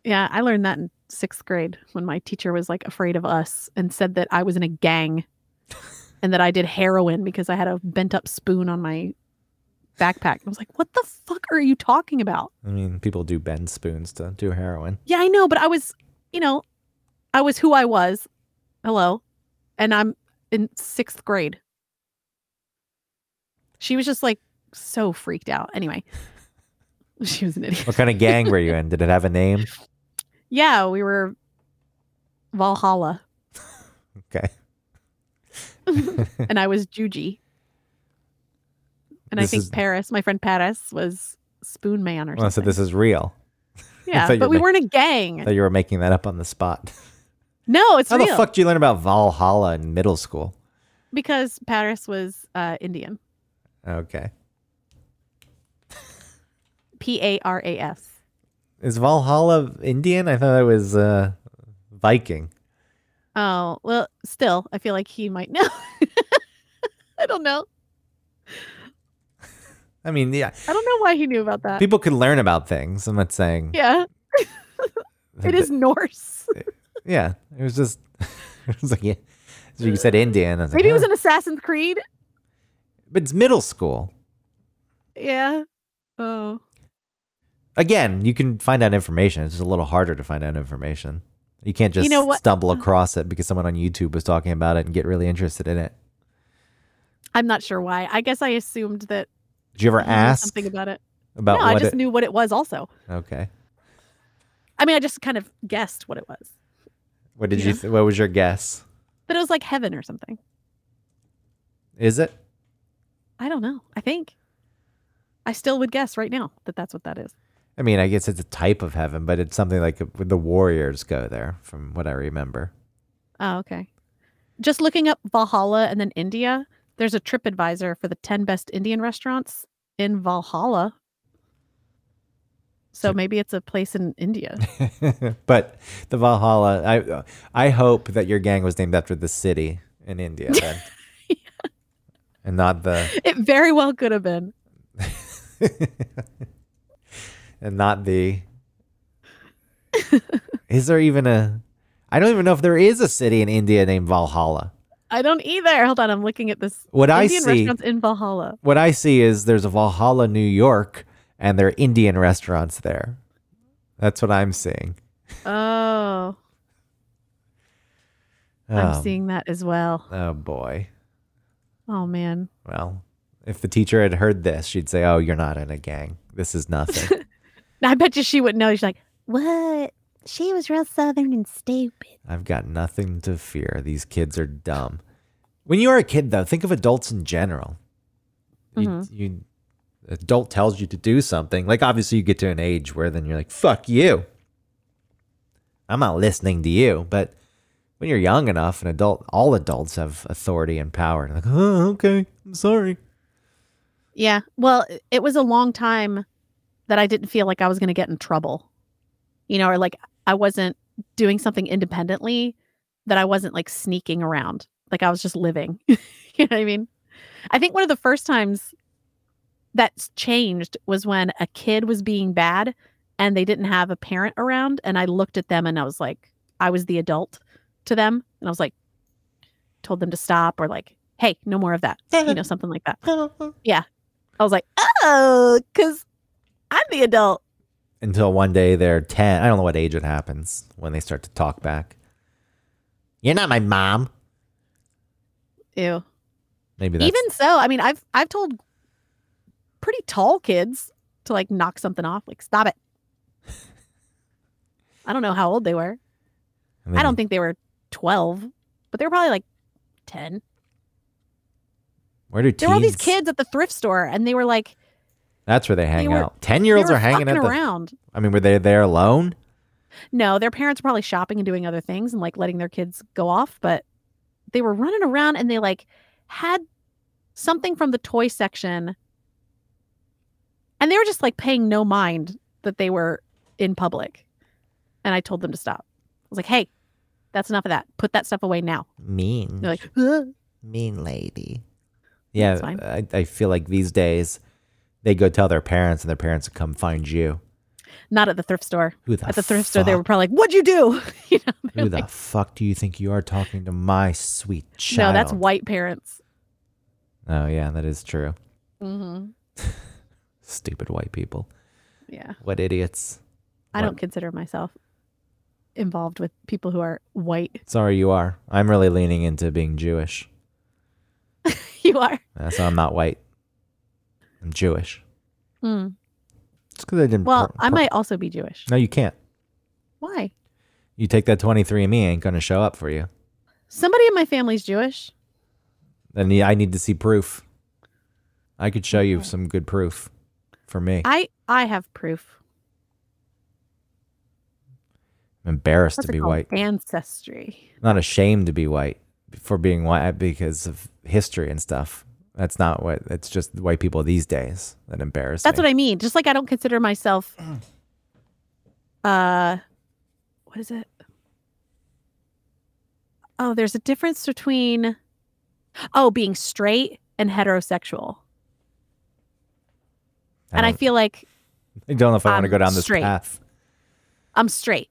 Yeah, I learned that in sixth grade when my teacher was like afraid of us and said that I was in a gang and that I did heroin because I had a bent up spoon on my backpack. I was like, what the fuck are you talking about? I mean, people do bend spoons to do heroin. Yeah, I know, but I was, you know, I was who I was. Hello. And I'm in sixth grade. She was just like so freaked out. Anyway, she was an idiot. What kind of gang were you in? Did it have a name? Yeah, we were Valhalla. Okay. and I was Juji. And I think is- Paris, my friend Paris, was Spoon Man or Well, so something. this is real. yeah, but we ma- weren't a gang. I thought you were making that up on the spot. no, it's How real the fuck did you learn about Valhalla in middle school? because Paris was uh, Indian. Okay. P A R A S. Is Valhalla Indian? I thought it was uh, Viking. Oh well, still, I feel like he might know. I don't know. I mean, yeah, I don't know why he knew about that. people could learn about things. I'm not saying. yeah, it is Norse. Yeah, it was just. it was like yeah. So you said Indian. Was like, Maybe it was an Assassin's Creed. But it's middle school. Yeah. Oh. Again, you can find out information. It's just a little harder to find out information. You can't just you know stumble across it because someone on YouTube was talking about it and get really interested in it. I'm not sure why. I guess I assumed that Did you ever ask something about it. about no, I just it? knew what it was. Also, Okay. I mean, I just kind of guessed what it was. What did Yeah. you? Th- what was your guess? That it was like heaven or something. Is it? I don't know. I think. I still would guess right now that that's what that is. I mean, I guess it's a type of heaven, but it's something like the warriors go there, from what I remember. Oh, okay. Just looking up Valhalla and then India, there's a trip advisor for the 10 best Indian restaurants in Valhalla. So So- maybe it's a place in India. but the Valhalla, I I hope that your gang was named after the city in India then, and not the it very well could have been. and not the. is there even a? I don't even know if there is a city in India named Valhalla. I don't either. Hold on, I'm looking at this. What I see, restaurants in Valhalla. what I see is there's a Valhalla, New York, and there are Indian restaurants there. That's what I'm seeing. Oh, Oh, I'm um, seeing that as well. Oh boy. Oh man. Well, if the teacher had heard this, she'd say, "Oh, you're not in a gang. This is nothing." I bet you she wouldn't know. She's like, what? She was real southern and stupid. I've got nothing to fear. These kids are dumb. When you are a kid, though, think of adults in general. You, Mhm. you adult tells you to do something. Like obviously, you get to an age where then you're like, "Fuck you." I'm not listening to you. But when you're young enough, an adult, all adults have authority and power. Like, oh, okay, I'm sorry. Yeah. Well, it was a long time that I didn't feel like I was going to get in trouble. You know, or like I wasn't doing something independently that I wasn't like sneaking around. Like I was just living. you know what I mean? I think one of the first times that's changed was when a kid was being bad and they didn't have a parent around and I looked at them and I was like I was the adult to them and I was like told them to stop or like hey, no more of that. You know, something like that. Yeah. I was like, oh, because I'm the adult. until one day they're 10. I don't know what age it happens when they start to talk back. You're not my mom. Ew. Maybe that's Even so, I mean, I've I've told pretty tall kids to like knock something off, like stop it. I don't know how old they were. and I don't think they were twelve, but they were probably like ten. Where do There were all these kids at the thrift store, and they were like That's where they hang were- out. 10 year olds are hanging fucking at the. around. I mean, were they there alone? No, their parents were probably shopping and doing other things and like letting their kids go off, but they were running around and they like had something from the toy section and they were just like paying no mind that they were in public. And I told them to stop. I was like, hey, that's enough of that. Put that stuff away now. Mean. They're like, "Ugh." mean lady. Yeah, I, I feel like these days they go tell their parents and their parents will come find you. not at the thrift store. Who the At the thrift store, they were probably like, what'd you do? you know, Who the fuck do you think you are talking to my sweet child? no, that's white parents. Oh, yeah, that is true. hmm Stupid white people. Yeah. What idiots. I What? don't consider myself involved with people who are white. Sorry, you are. I'm really leaning into being Jewish. you are. Uh, so I'm not white. I'm Jewish. Mm. It's because I didn't. Well, I might also be Jewish. No, you can't. Why? You take that 23 and me ain't going to show up for you. Somebody in my family's Jewish. Then I need to see proof. I could show you some good proof for me. I I have proof. I'm embarrassed What's to be white. Ancestry. not ashamed to be white for being white because of history and stuff. That's not what. It's just white people these days that embarrass That's me. what I mean. Just like I don't consider myself uh what is it? Oh, there's a difference between oh, being straight and heterosexual. and I feel like I don't know if I want to go down this straight. path. I'm straight.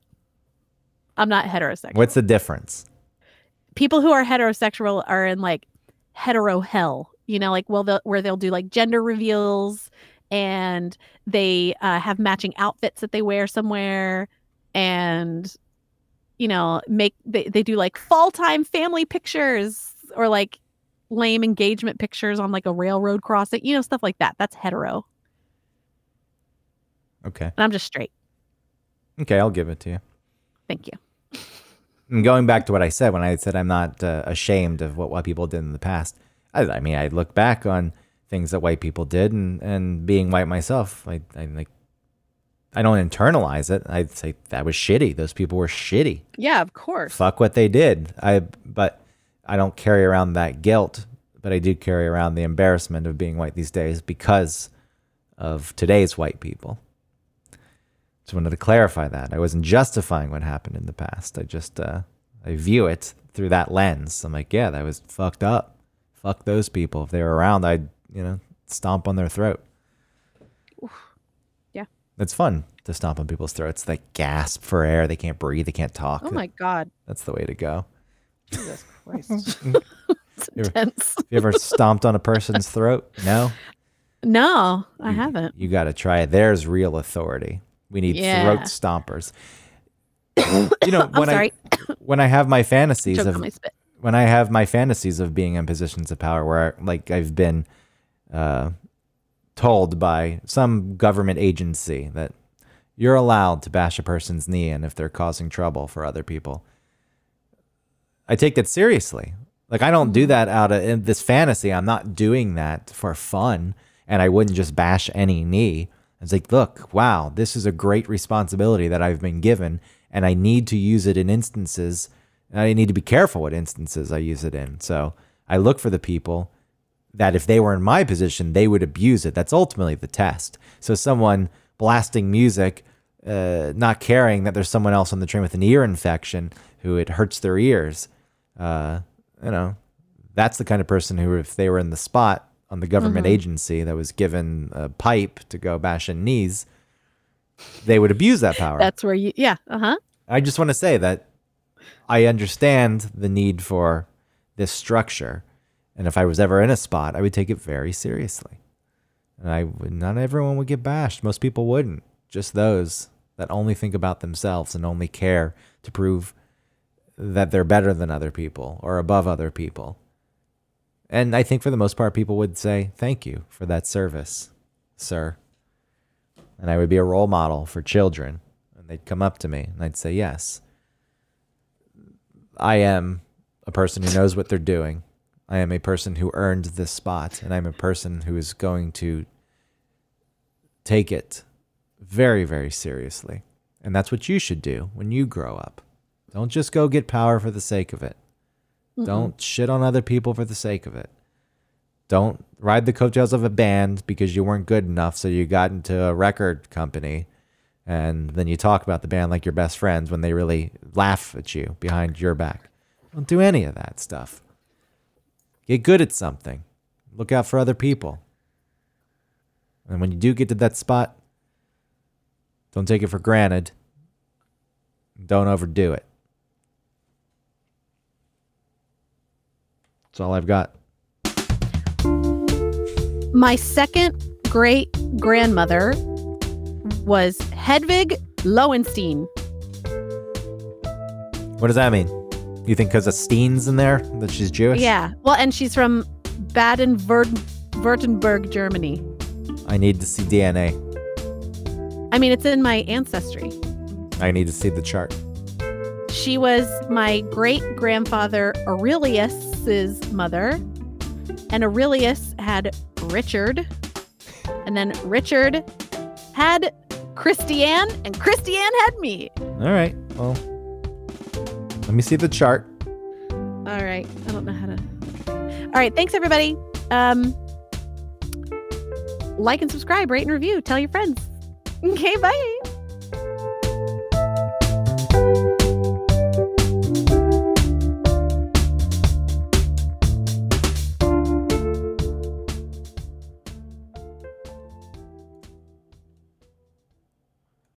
I'm not heterosexual. What's the difference? people who are heterosexual are in like hetero hell you know like well they'll, where they'll do like gender reveals and they uh, have matching outfits that they wear somewhere and you know make they, they do like fall time family pictures or like lame engagement pictures on like a railroad crossing you know stuff like that that's hetero Okay. and i'm just straight Okay, I'll give it to you. thank you And going back to what I said when I said I'm not uh, ashamed of what white people did in the past. I, I mean, I look back on things that white people did, and, and being white myself, I, I like. I don't internalize it. I'd say that was shitty. Those people were shitty. yeah of course Fuck what they did. I but I don't carry around that guilt, but I do carry around the embarrassment of being white these days because of today's white people. Just wanted to clarify that. I wasn't justifying what happened in the past. I just uh, I view it through that lens. I'm like, yeah, that was fucked up. Fuck those people. If they were around, I'd you know stomp on their throat. Yeah. It's fun to stomp on people's throats. They gasp for air. They can't breathe. They can't talk. oh my god That's the way to go. jesus christ it's You're- intense You ever stomped on a person's throat? No? no i haven't You got to try it. There's real authority. We need Yeah. throat stompers. you know, when I when I have my fantasies choked of my spit when I have my fantasies of being in positions of power where like I've been uh, told by some government agency that you're allowed to bash a person's knee in if they're causing trouble for other people. I take that seriously. Like I don't do that out of in this fantasy. I'm not doing that for fun, and I wouldn't just bash any knee. It's like, look, wow, this is a great responsibility that I've been given, and I need to use it in instances. I need to be careful what instances I use it in. So I look for the people that if they were in my position, they would abuse it. That's ultimately the test. So someone blasting music, uh, not caring that there's someone else on the train with an ear infection who it hurts their ears, uh, you know, that's the kind of person who, if they were in the spot on the government agency that was given a pipe to go bash in knees, they would abuse that power. That's where you, yeah, uh huh. I just want to say that I understand the need for this structure. And if I was ever in a spot, I would take it very seriously. And I would, not everyone would get bashed. Most people wouldn't. Just those that only think about themselves and only care to prove that they're better than other people or above other people. And I think for the most part, people would say, Thank you for that service, sir. And I would be a role model for children. And they'd come up to me and I'd say, Yes, I am a person who knows what they're doing. I am a person who earned this spot. And I'm a person who is going to take it very, very seriously. And that's what you should do when you grow up. Don't just go get power for the sake of it. Don't shit on other people for the sake of it. Don't ride the coattails of a band because you weren't good enough, so you got into a record company, and then you talk about the band like your best friends when they really laugh at you behind your back. Don't do any of that stuff. Get good at something. Look out for other people. And when you do get to that spot, don't take it for granted. Don't overdo it. That's all I've got. My second great grandmother was Hedwig Lowenstein. What does that mean? You think because of Steen's in there that she's Jewish? Yeah. Well, and she's from Baden Württemberg, Germany. I need to see DNA. I mean, it's in my ancestry. I need to see the chart. She was my great grandfather Aurelius's mother, and Aurelius had Richard, and then Richard had Christiane, and Christiane had me. All right. Well, let me see the chart. All right. I don't know how to. All right. Thanks, everybody. Um, like and subscribe, rate and review. Tell your friends. Okay. Bye.